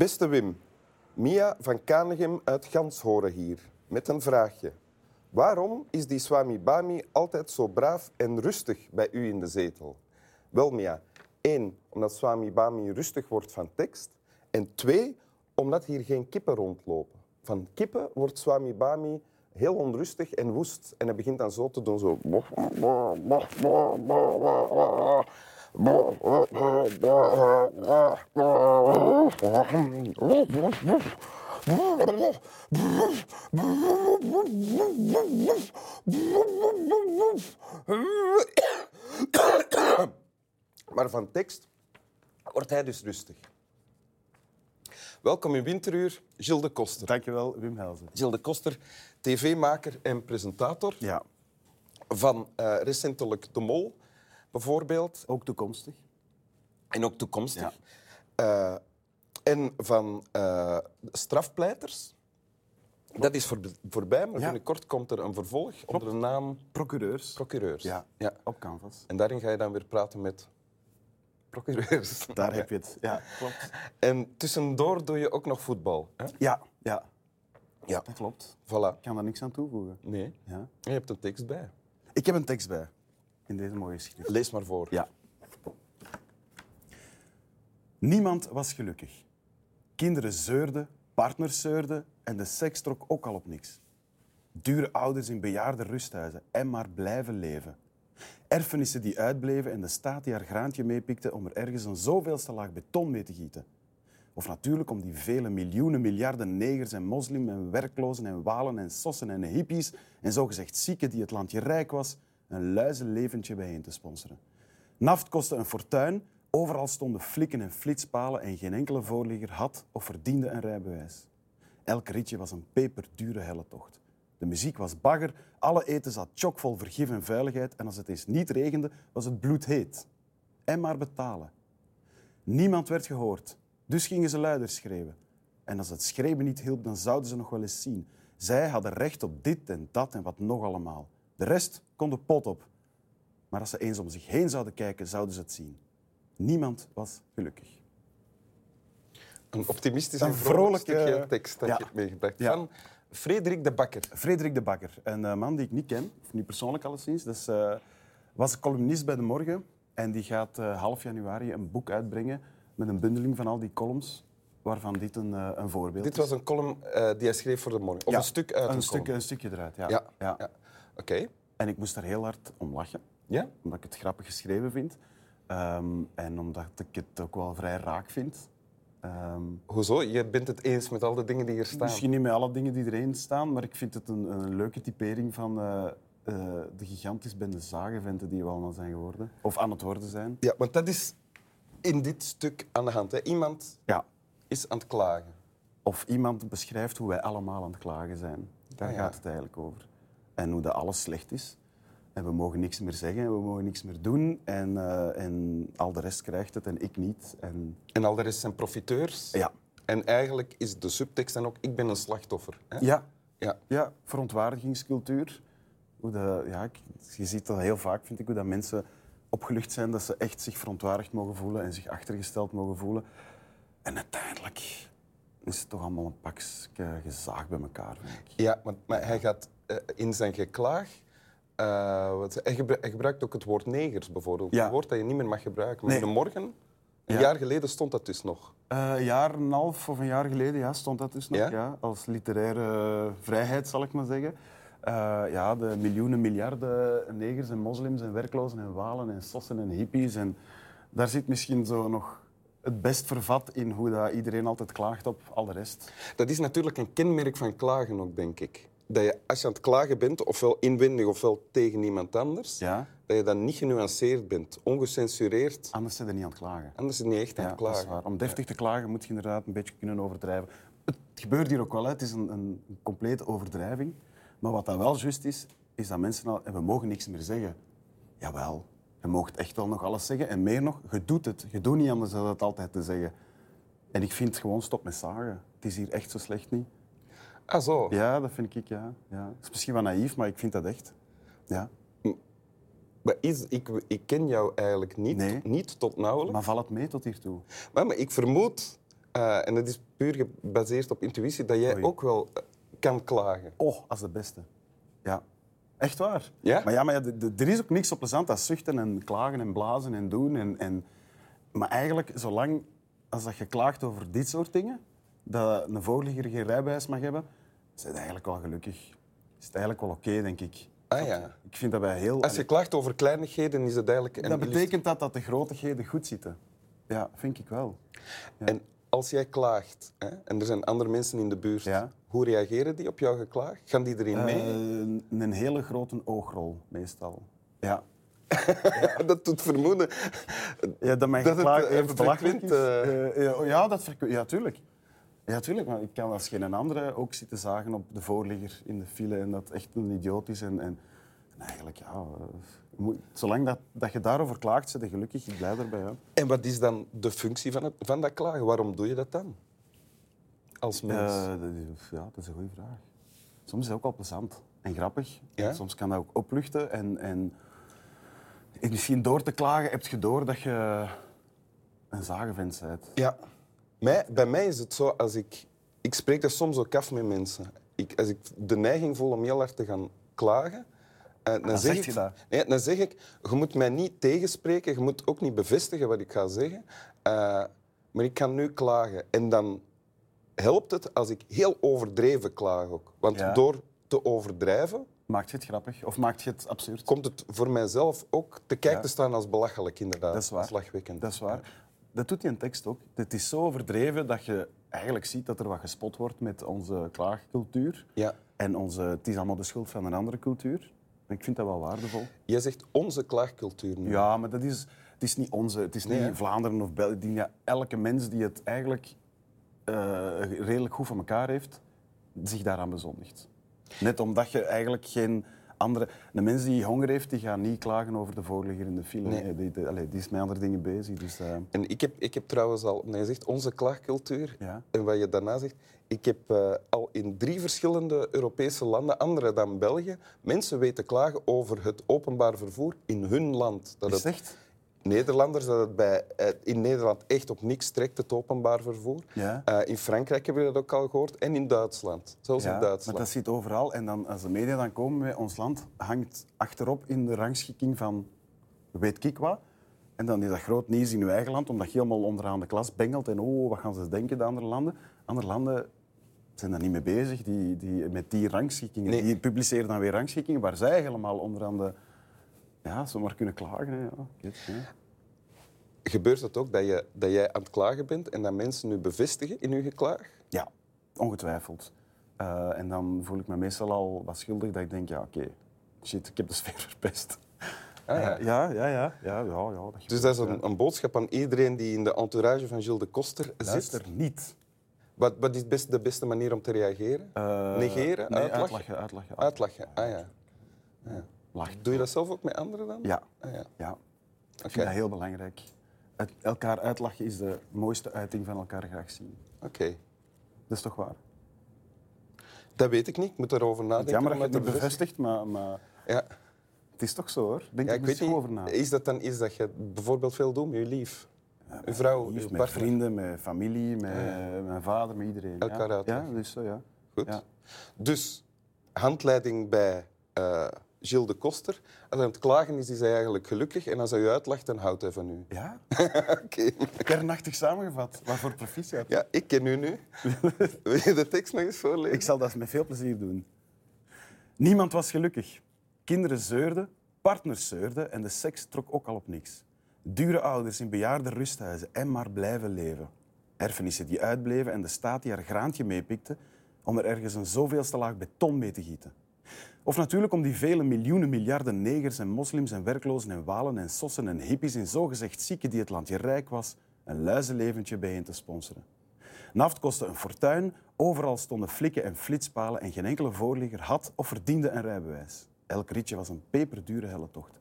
Beste Wim, Mia van Kanegem uit Ganshoren hier, met een vraagje. Waarom is die Swami Bami altijd zo braaf en rustig bij u in de zetel? Wel, Mia, één, omdat Swami Bami rustig wordt van tekst. En twee, omdat hier geen kippen rondlopen. Van kippen wordt Swami Bami heel onrustig en woest. En hij begint dan zo te doen, zo... Maar van tekst wordt hij dus rustig. Welkom in Winteruur, Gilles de Koster. Dankjewel, Wim Helzen. Gilles de Koster, tv-maker en presentator Ja, van eh, recentelijk De Mol, bijvoorbeeld. ook toekomstig. En ook toekomstig. Ja. Eh, en van eh, strafpleiters. Dat is voor, voorbij, maar Ja. binnenkort komt er een vervolg onder de naam Procureurs. procureurs. Ja, ja. op canvas. En daarin ga je dan weer praten met procureurs. Daar heb je het. Ja, klopt. En tussendoor doe je ook nog voetbal. Hè? Ja, ja, Ja. dat klopt. Voilà. Ik kan daar niks aan toevoegen. Nee. Ja. Je hebt een tekst bij. Ik heb een tekst bij, in deze mooie schrift. Lees maar voor. Ja. Niemand was gelukkig. Kinderen zeurden, partners zeurden en de seks trok ook al op niks. Dure ouders in bejaarde rusthuizen en maar blijven leven. Erfenissen die uitbleven en de staat die haar graantje meepikte om er ergens een zoveelste laag beton mee te gieten. Of natuurlijk om die vele miljoenen miljarden negers en moslim en werklozen en walen en sossen en hippies en zogezegd zieken die het landje rijk was, een luizenleventje bijeen te sponsoren. Naft kostte een fortuin, overal stonden flikken en flitspalen en geen enkele voorligger had of verdiende een rijbewijs. Elk ritje was een peperdure helletocht. De muziek was bagger, alle eten zat chockvol vergif en vuiligheid en als het eens niet regende, was het bloedheet. En maar betalen. Niemand werd gehoord, dus gingen ze luider schreeuwen. En als het schreeuwen niet hielp, dan zouden ze nog wel eens zien. Zij hadden recht op dit en dat en wat nog allemaal. De rest kon de pot op. Maar als ze eens om zich heen zouden kijken, zouden ze het zien. Niemand was gelukkig. Een optimistisch en Een vrolijk stukje tekst dat Ja. je hebt meegebracht. Ja. Van Frederik de Bakker. Frederik de Bakker, een eh, man die ik niet ken, of niet persoonlijk alleszins. Dus, eh, was columnist bij De Morgen en die gaat eh, half januari een boek uitbrengen met een bundeling van al die columns, waarvan dit een, een voorbeeld Dit is. was een column die hij schreef voor de morgen. Of Ja, een stuk uit een, een, stuk, een stukje eruit, ja. Ja. Oké. En ik moest daar heel hard om lachen, Ja? omdat ik het grappig geschreven vind. Ehm, en omdat ik het ook wel vrij raak vind. Ehm, Hoezo? Je bent het eens met al de dingen die hier staan. Misschien niet met alle dingen die erin staan, maar ik vind het een, een leuke typering van eh, eh, de gigantisch bende zagenventen die we allemaal zijn geworden. Of aan het worden zijn. Ja, want dat is in dit stuk aan de hand. Hè. Iemand Ja. is aan het klagen. Of iemand beschrijft hoe wij allemaal aan het klagen zijn. Daar Ah, ja. gaat het eigenlijk over. En hoe dat alles slecht is. En we mogen niks meer zeggen en we mogen niks meer doen. En, eh, en al de rest krijgt het en ik niet. En En al de rest zijn profiteurs. ja, En eigenlijk is de subtekst dan ook, ik ben een slachtoffer. Hè? ja, Ja. ja verontwaardigingscultuur. Hoe dat, ja, je ziet dat heel vaak, vind ik, hoe dat mensen opgelucht zijn dat ze echt zich verontwaardigd mogen voelen en zich achtergesteld mogen voelen. En uiteindelijk is het toch allemaal een pakje gezaag bij elkaar, vind ik. Ja, maar, maar hij gaat eh, in zijn geklaag... eh, wat, hij, gebru- hij gebruikt ook het woord negers bijvoorbeeld. Ja. Een woord dat je niet meer mag gebruiken. Maar Nee. in de morgen, een Ja. jaar geleden, stond dat dus nog. Eh, een jaar en een half of een jaar geleden ja, stond dat dus nog. Ja? Ja? als literaire vrijheid, zal ik maar zeggen. Eh, ja, de miljoenen, miljarden negers en moslims en werklozen en walen en sossen en hippies. En daar zit misschien zo nog het best vervat in hoe dat iedereen altijd klaagt op al de rest. Dat is natuurlijk een kenmerk van klagen ook, denk ik. Dat je, als je aan het klagen bent, ofwel inwendig ofwel tegen iemand anders, Ja? dat je dan niet genuanceerd bent, ongecensureerd. Anders zijn je niet aan het klagen. Anders is het niet echt aan het dat is klagen. waar. Om deftig te klagen moet je inderdaad een beetje kunnen overdrijven. Het gebeurt hier ook wel, het is een, een, complete overdrijving. Maar wat dan wel juist is, is dat mensen al... We mogen niks meer zeggen. Jawel, je mag echt wel nog alles zeggen. En meer nog, je doet het. Je doet niet anders dan het altijd te zeggen. En ik vind gewoon stop met zagen. Het is hier echt zo slecht niet. Ah, zo. Ja, dat vind ik, ja. ja. Het is misschien wel naïef, maar ik vind dat echt. Ja. Maar is, ik, ik ken jou eigenlijk niet, Nee. niet tot nauwelijks. Maar val het mee tot hiertoe? Maar, maar ik vermoed eh, en dat is puur gebaseerd op intuïtie, dat jij Oei. ook wel eh, kan klagen. Oh, als de beste. Ja. Echt waar. Ja? Maar ja, maar ja, de- de- er is ook niks zo plezant als zuchten en klagen en blazen en doen. En, en... Maar eigenlijk, zolang als dat je klaagt over dit soort dingen, dat een voorligger geen rijbewijs mag hebben, het eigenlijk wel gelukkig. Is het eigenlijk wel oké, denk ik. Ah ja. Ik vind dat wij heel... Als je klaagt over kleinigheden, is het eigenlijk... een dat betekent dat dat de grotigheden goed zitten. Ja, vind ik wel. En als jij klaagt, hè, en er zijn andere mensen in de buurt, Ja. hoe reageren die op jouw geklaag? Gaan die erin mee? Eh, een hele grote oogrol, meestal. Ja. dat doet vermoeden. Ja, dat mijn Dat geklaag eh, even belachelijk is. Eh, ja, ja, dat. Ja, tuurlijk. Ja, tuurlijk. Maar ik kan als geen andere ook zitten zagen op de voorligger in de file en dat echt een idioot is. En, en, en eigenlijk, ja... eh, moet- zolang dat, dat je daarover klaagt, zit je gelukkig. Ik blij daarbij. Ja. En wat is dan de functie van, het, van dat klagen? Waarom doe je dat dan? Als mens. Eh, dat is, ja, dat is een goede vraag. Soms is het ook wel plezant en grappig. Ja? Soms kan dat ook opluchten. En, en en misschien door te klagen heb je door dat je een zagenvent bent. Ja. Mij, bij mij is het zo, als ik... Ik spreek dat soms ook af met mensen. Ik, als ik de neiging voel om heel hard te gaan klagen... eh, dan, zeg zeg ik? Nee, dan zeg ik, je moet mij niet tegenspreken, je moet ook niet bevestigen wat ik ga zeggen. eh, maar ik kan nu klagen. En dan helpt het als ik heel overdreven klaag ook. Want Ja. door te overdrijven Maakt je het grappig of maakt je het absurd? komt het voor mijzelf ook te kijk Ja. te staan als belachelijk, inderdaad. Dat is waar. Als lachwekkend. Dat is waar. Dat doet die een tekst ook. Het is zo overdreven dat je eigenlijk ziet dat er wat gespot wordt met onze klaagcultuur. Ja. En onze, het is allemaal de schuld van een andere cultuur. Ik vind dat wel waardevol. Jij zegt onze klaagcultuur nu. Ja, maar dat is, het is niet onze. Het is niet? Vlaanderen of België. Elke mens die het eigenlijk eh, redelijk goed voor elkaar heeft, zich daaraan bezondigt. Net omdat je eigenlijk geen andere... Een mens die honger heeft, die gaat niet klagen over de voorligger in de file. Nee. Die, die, is met andere dingen bezig. Dus, eh, En ik heb, ik heb trouwens al, nee, je zegt onze klaagcultuur. Ja. En wat je daarna zegt, ik heb eh, al in drie verschillende Europese landen, andere dan België, mensen weten klagen over het openbaar vervoer in hun land. Dat is het echt? Nederlanders, dat het bij, eh, in Nederland echt op niks trekt, het openbaar vervoer. Ja. Eh, in Frankrijk hebben we dat ook al gehoord. En in Duitsland. Zelfs Ja, in Duitsland. maar dat zit overal. En dan, als de media dan komen bij ons land, hangt achterop in de rangschikking van weet ik wat. En dan is dat groot nieuws in uw eigen land, omdat je helemaal onderaan de klas bengelt. En oh, wat gaan ze denken, de andere landen? Andere landen zijn daar niet mee bezig, die, die, met die rangschikkingen. Nee. Die publiceren dan weer rangschikkingen waar zij helemaal onderaan de... Ja, zomaar kunnen klagen. Hè. Ja, ja. Gebeurt het ook dat, je, dat jij aan het klagen bent en dat mensen nu bevestigen in je geklaag? Ja, ongetwijfeld. Eh, en dan voel ik me meestal al wat schuldig dat ik denk, ja, oké, shit, ik heb de sfeer verpest. Ah, ja. Ja, ja, ja, ja, ja, ja. Dat Dus dat is een, een boodschap aan iedereen die in de entourage van Gilles de Koster ja. zit. Luister niet. Wat, wat is best, de beste manier om te reageren? Eh, Negeren? Nee, uitlachen? uitlachen, uitlachen. Uitlachen, ah ja. Doe je dat zelf ook met anderen dan? Ja, Ah, ja. ja. Ik vind dat heel belangrijk. Het- elkaar uitlachen is de mooiste uiting van elkaar graag zien. Oké. Dat is toch waar? Dat weet ik niet. Ik moet erover nadenken. Jammer dat je het niet bevestigt, maar, maar Ja. het is toch zo hoor. Denk Ja, er ik weet niet. over na. Is dat dan iets dat je bijvoorbeeld veel doet met je lief? Uw vrouw, Lief, uw met vrienden, met familie, met mijn vader, met iedereen. Elkaar ja. uitlachen. Ja, dat is zo, ja. Goed. Ja. Dus, handleiding bij eh, Gilles de Koster. Als hij aan het klagen is, is hij eigenlijk gelukkig. En als hij u uitlacht, dan houdt hij van u. Ja, Oké. kernachtig samengevat. Wat voor proficiat. Ja, ik ken u nu. Wil je de tekst nog eens voorlezen? Ik zal dat met veel plezier doen. Niemand was gelukkig. Kinderen zeurden, partners zeurden en de seks trok ook al op niks. Dure ouders in bejaarde rusthuizen en maar blijven leven. Erfenissen die uitbleven en de staat die haar graantje meepikte om er ergens een zoveelste laag beton mee te gieten. Of natuurlijk om die vele miljoenen miljarden negers en moslims en werklozen en walen en sossen en hippies en zogezegd zieken die het landje rijk was, een luizenleventje bijeen te sponsoren. Naft kostte een fortuin, overal stonden flikken en flitspalen en geen enkele voorligger had of verdiende een rijbewijs. Elk ritje was een peperdure helletocht.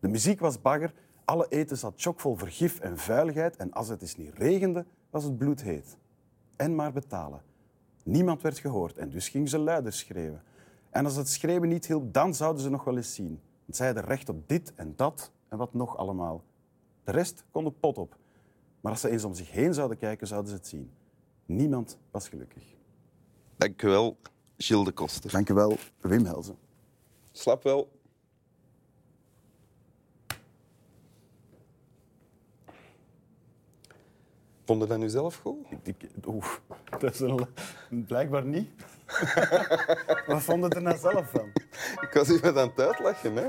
De muziek was bagger, alle eten zat chockvol vergif en vuiligheid en als het eens niet regende, was het bloedheet. En maar betalen. Niemand werd gehoord en dus gingen ze luider schreeuwen. En als het schreeuwen niet hielp, dan zouden ze nog wel eens zien. Want zij hadden recht op dit en dat en wat nog allemaal. De rest kon de pot op. Maar als ze eens om zich heen zouden kijken, zouden ze het zien. Niemand was gelukkig. Dank u wel, Gilles de Koster. Dank u wel, Wim Helzen. Slap wel. Vond je dat nu zelf goed? Oeh, dat is een, blijkbaar niet. Wat vond je er nou zelf van? Ik was met aan het uitlachen, hè?